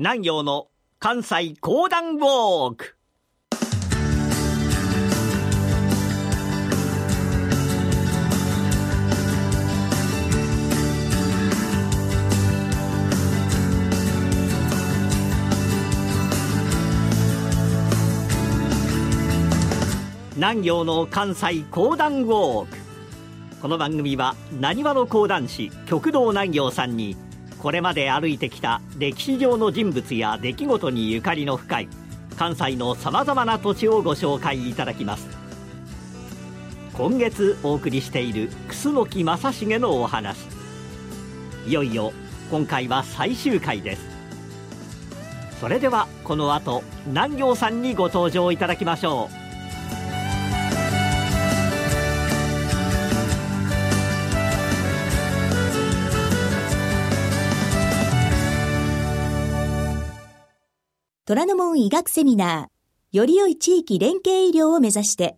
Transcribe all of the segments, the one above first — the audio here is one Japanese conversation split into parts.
南陽の関西講談ウォーク。南陽の関西講談ウォーク。この番組はなにわの講談師極道南陽さんにこれまで歩いてきた歴史上の人物や出来事にゆかりの深い関西のさまざまな土地をご紹介いただきます今月お送りしている楠木正成のお話いよいよ今回は最終回ですそれではこの後南陽さんにご登場いただきましょう虎ノ門医学セミナー、より良い地域連携医療を目指して、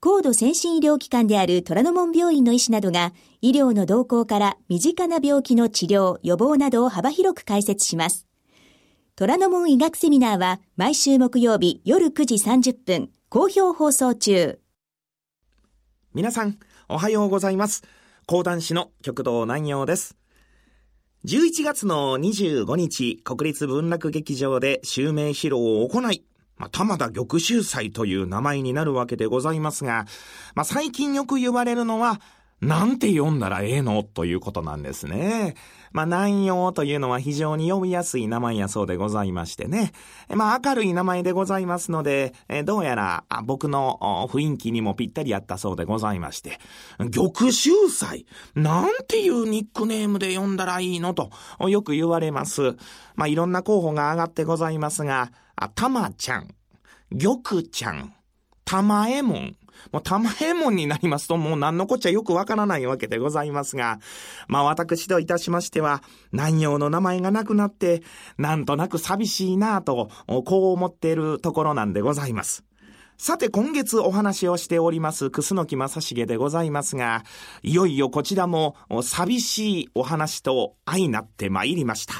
高度先進医療機関である虎ノ門病院の医師などが、医療の動向から身近な病気の治療、予防などを幅広く解説します。虎ノ門医学セミナーは、毎週木曜日夜9時30分、好評放送中。皆さん、おはようございます。講談師の極道南陽です。11月の25日、国立文楽劇場で襲名披露を行い、まあ、玉田玉秀祭という名前になるわけでございますが、まあ、最近よく言われるのは、なんて読んだらええの？ということなんですね。まあ、南洋というのは非常に呼びやすい名前やそうでございましてね。まあ、明るい名前でございますので、どうやら僕の雰囲気にもぴったりやったそうでございまして、玉秀祭。なんていうニックネームで呼んだらいいの？とよく言われます。まあ、いろんな候補が上がってございますが、たまちゃん、玉ちゃん、たまえもん、もう玉右衛門になりますともう何のこっちゃよくわからないわけでございますが、まあ私といたしましては、南陽の名前がなくなって、なんとなく寂しいなぁと、こう思っているところなんでございます。さて今月お話をしております、楠木正成でございますが、いよいよこちらも寂しいお話と相なってまいりました。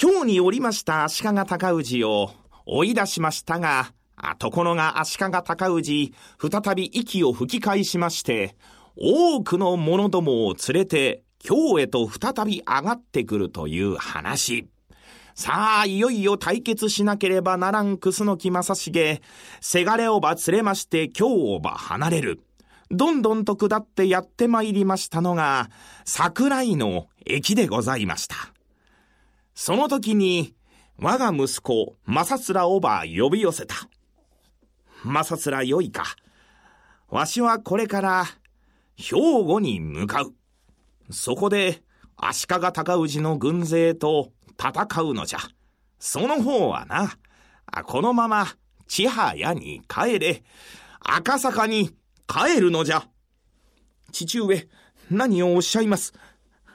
今日におりました足利尊氏を追い出しましたが、ところが足利尊氏、再び息を吹き返しまして、多くの者どもを連れて、京へと再び上がってくるという話。さあ、いよいよ対決しなければならん楠木正成、せがれをば連れまして京をば離れる。どんどんと下ってやってまいりましたのが、桜井の駅でございました。その時に、我が息子、正面をば呼び寄せた。正面よいか。わしはこれから、兵庫に向かう。そこで、足利尊氏の軍勢と戦うのじゃ。その方はな、このまま、千早に帰れ、赤坂に帰るのじゃ。父上、何をおっしゃいます。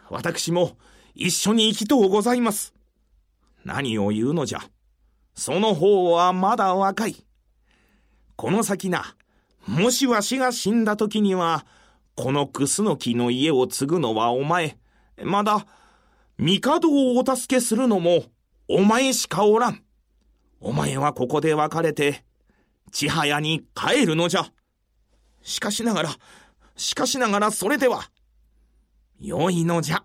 私も一緒に行きとうございます。何を言うのじゃ。その方はまだ若い。この先な、もしわしが死んだ時には、このクスノキの家を継ぐのはお前。まだ、帝をお助けするのも、お前しかおらん。お前はここで別れて、千早に帰るのじゃ。しかしながら、しかしながらそれでは、良いのじゃ。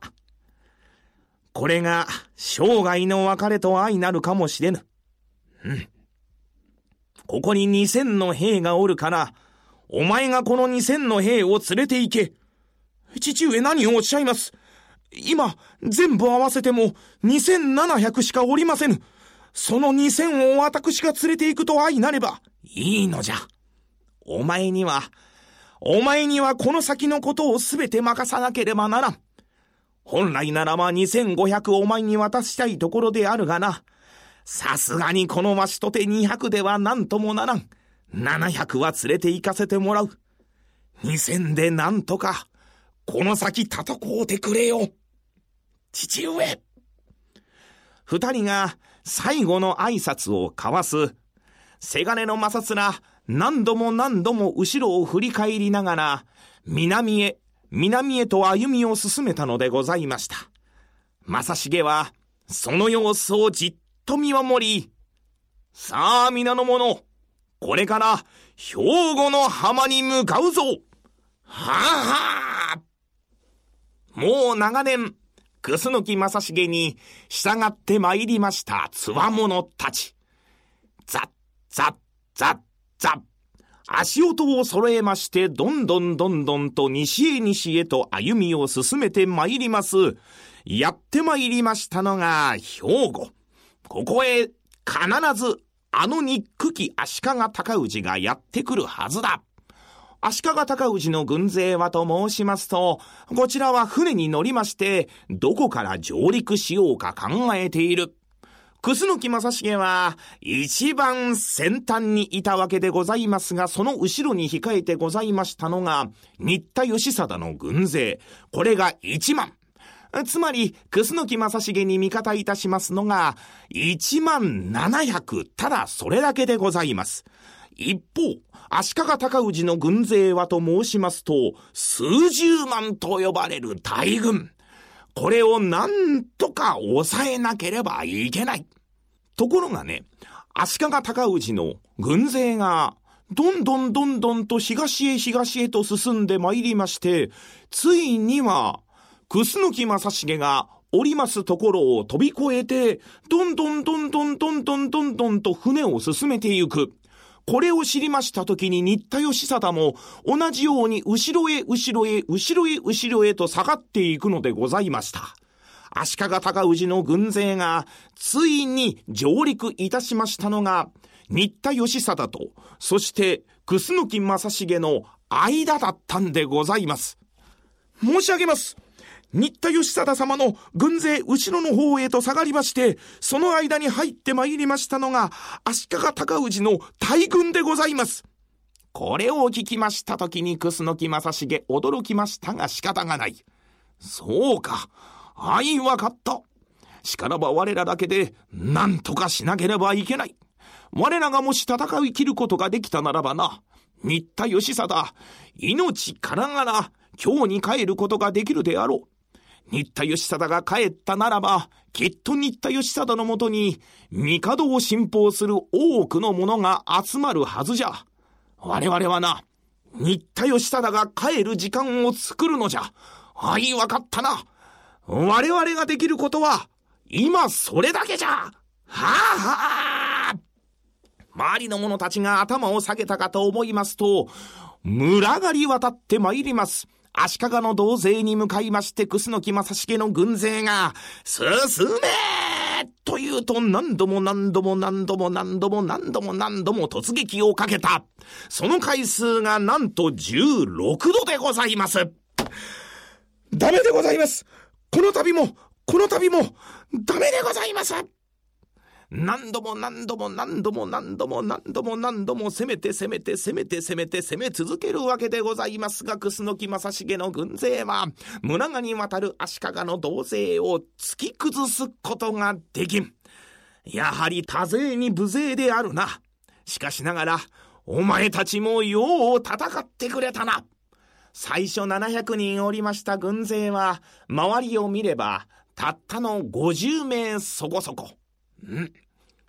これが生涯の別れと相なるかもしれぬ。うん。ここに二千の兵がおるから、お前がこの二千の兵を連れて行け。父上何をおっしゃいます？今、全部合わせても二千七百しかおりませぬ。その二千を私が連れて行くと相なれば、いいのじゃ。お前には、お前にはこの先のことをすべて任さなければならん。本来ならば二千五百お前に渡したいところであるがな。さすがにこのわしとて200では何ともならん。700は連れて行かせてもらう。2000でなんとか、この先戦うてくれよ。父上。二人が最後の挨拶を交わす。せがれの正面、何度も何度も後ろを振り返りながら、南へ、南へと歩みを進めたのでございました。正成は、その様子をじっと見守り、さあ皆の者、これから兵庫の浜に向かうぞはあはあもう長年、楠木正成に従って参りましたつわものたち。ザッザッザッザッ。足音を揃えまして、どんどんどんどんと西へ西へと歩みを進めて参ります。やって参りましたのが兵庫。ここへ必ずあの憎き足利尊氏がやってくるはずだ。足利尊氏の軍勢はと申しますと、こちらは船に乗りまして、どこから上陸しようか考えている。楠木正成は一番先端にいたわけでございますが、その後ろに控えてございましたのが、新田義貞の軍勢。これが一万。つまり、楠木正成に味方いたしますのが、一万七百、ただそれだけでございます。一方、足利尊氏の軍勢はと申しますと、数十万と呼ばれる大軍。これをなんとか抑えなければいけない。ところがね、足利尊氏の軍勢が、どんどんどんどんと東へ東へと進んで参りまして、ついには、楠木正成がおりますところを飛び越えて、どんどんどんどんどんどんどんどんと船を進めていく。これを知りました時に新田義貞も同じように後ろへ後ろへ後ろへ後ろへと下がっていくのでございました。足利尊氏の軍勢がついに上陸いたしましたのが新田義貞とそして楠木正成の間だったんでございます。申し上げます。新田義貞様の軍勢後ろの方へと下がりまして、その間に入って参りましたのが、足利尊氏の大軍でございます。これを聞きました時に楠木正成驚きましたが仕方がない。そうか。あい、わかった。しからば我らだけで何とかしなければいけない。我らがもし戦い切ることができたならばな、新田義貞、命からがら今日に帰ることができるであろう。新田義貞が帰ったならば、きっと新田義貞のもとに、帝を信奉する多くの者が集まるはずじゃ。我々はな、新田義貞が帰る時間を作るのじゃ。あい、わかったな。我々ができることは、今それだけじゃ。はあはあ。周りの者たちが頭を下げたかと思いますと、群がり渡って参ります。足利の同勢に向かいまして、楠木正成の軍勢が、進めというと何度も何度も何度も何度も何度も何度も突撃をかけた。その回数がなんと16度でございます。ダメでございますこの度も、この度も、ダメでございます何度も何度も何度も何度も何度も何度も攻めて攻めて攻めて攻めて攻め続けるわけでございますが、楠木正成の軍勢は、村賀に渡る足利の同勢を突き崩すことができん。やはり多勢に無勢であるな。しかしながら、お前たちもよう戦ってくれたな。最初700人おりました軍勢は、周りを見れば、たったの50名そこそこ。ん？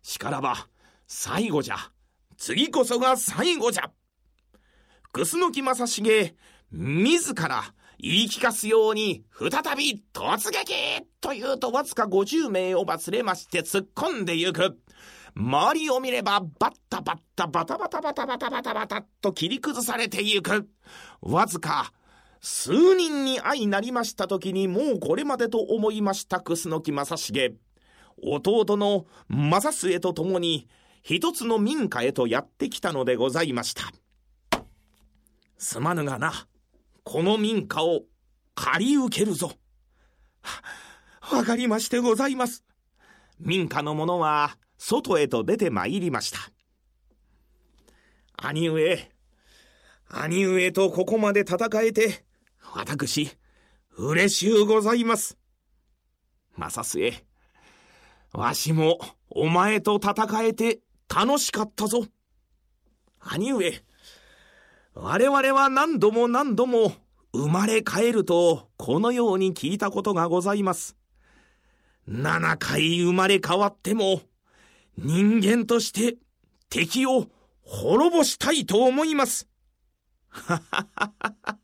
しからば、最後じゃ。次こそが最後じゃ。楠木正成、自ら言い聞かすように、再び突撃というとわずか50名を忘れまして突っ込んでゆく。周りを見れば、バッタバッタバタバタバタバタバタバタと切り崩されてゆく。わずか、数人に相なりました時にもうこれまでと思いました楠木正成。弟の正末と共に一つの民家へとやってきたのでございました。すまぬがな、この民家を借り受けるぞ。わかりましてございます。民家の者は外へと出て参りました。兄上、兄上とここまで戦えて、私、嬉しゅうございます。正末、わしもお前と戦えて楽しかったぞ。兄上、我々は何度も何度も生まれ変えるとこのように聞いたことがございます。7回生まれ変わっても、人間として敵を滅ぼしたいと思います。はははは。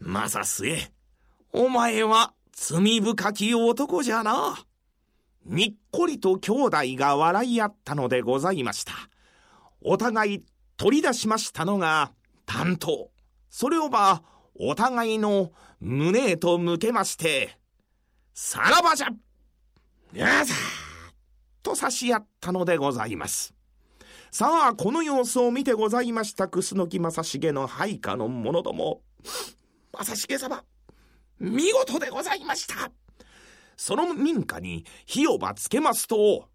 まさすえ、お前は罪深き男じゃな。にっこりと兄弟が笑い合ったのでございました。お互い取り出しましたのが担当。それをば、お互いの胸へと向けまして、さらばじゃやさと差し合ったのでございます。さあ、この様子を見てございました楠木正成の配下の者ども。正成様、見事でございました。その民家に火をばつけますと、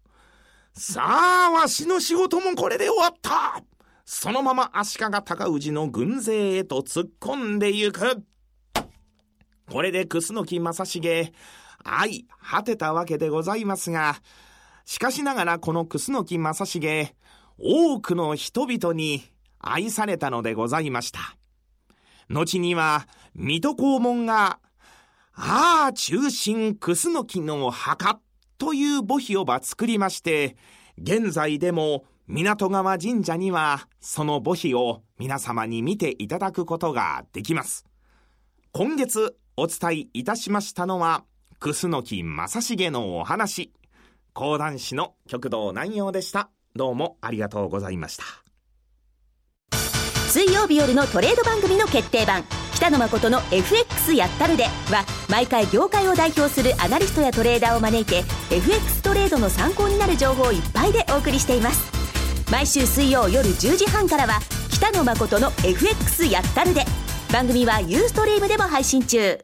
さあ、わしの仕事もこれで終わったそのまま足利尊氏の軍勢へと突っ込んでゆく。これで楠木正成、愛果てたわけでございますが、しかしながらこの楠木正成、多くの人々に愛されたのでございました。後には、水戸黄門が、ああ、中心楠木の墓という墓碑をば作りまして、現在でも港川神社にはその墓碑を皆様に見ていただくことができます。今月お伝えいたしましたのは、楠木正成のお話、講談師の極道南陽でした。どうもありがとうございました。水曜日夜のトレード番組の決定版北野誠の FX やったるでは毎回業界を代表するアナリストやトレーダーを招いて FX トレードの参考になる情報いっぱいでお送りしています。毎週水曜夜10時半からは北野誠の FX やったるで。番組はユーストリームでも配信中。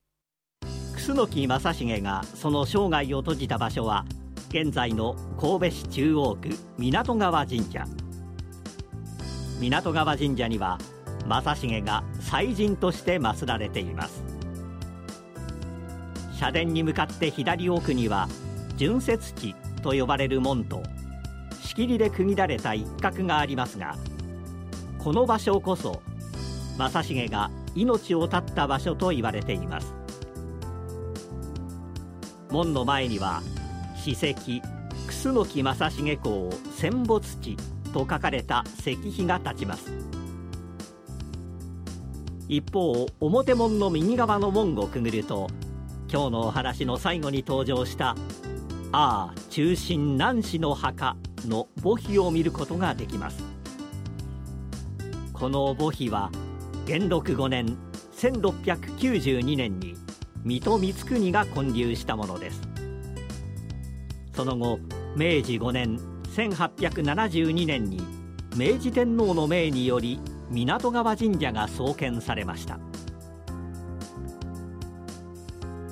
楠木正成がその生涯を閉じた場所は現在の神戸市中央区港川神社。港川神社には正成が祭神として祀られています。社殿に向かって左奥には純節地と呼ばれる門と仕切りで区切られた一角がありますがこの場所こそ正成が命を絶った場所と言われています。門の前には史跡楠木正成公戦没地と書かれた石碑が立ちます。一方表門の右側の門をくぐると今日のお話の最後に登場した「ああ中心南市の墓」の墓碑を見ることができます。この墓碑は元禄5年1692年に水戸光圀が建立したものです。その後明治5年1872年に明治天皇の命により港川神社が創建されました。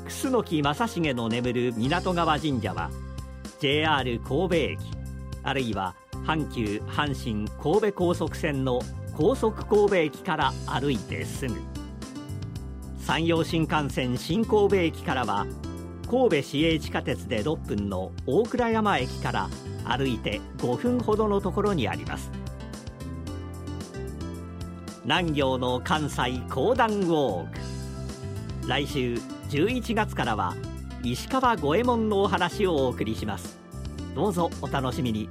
楠木正成の眠る港川神社は JR 神戸駅あるいは阪急阪神神戸高速線の高速神戸駅から歩いてすぐ。山陽新幹線新神戸駅からは神戸市営地下鉄で6分の大倉山駅から歩いて5分ほどのところにあります。南行の関西講談ウォーク。来週11月からは石川五右衛門のお話をお送りします。どうぞお楽しみに。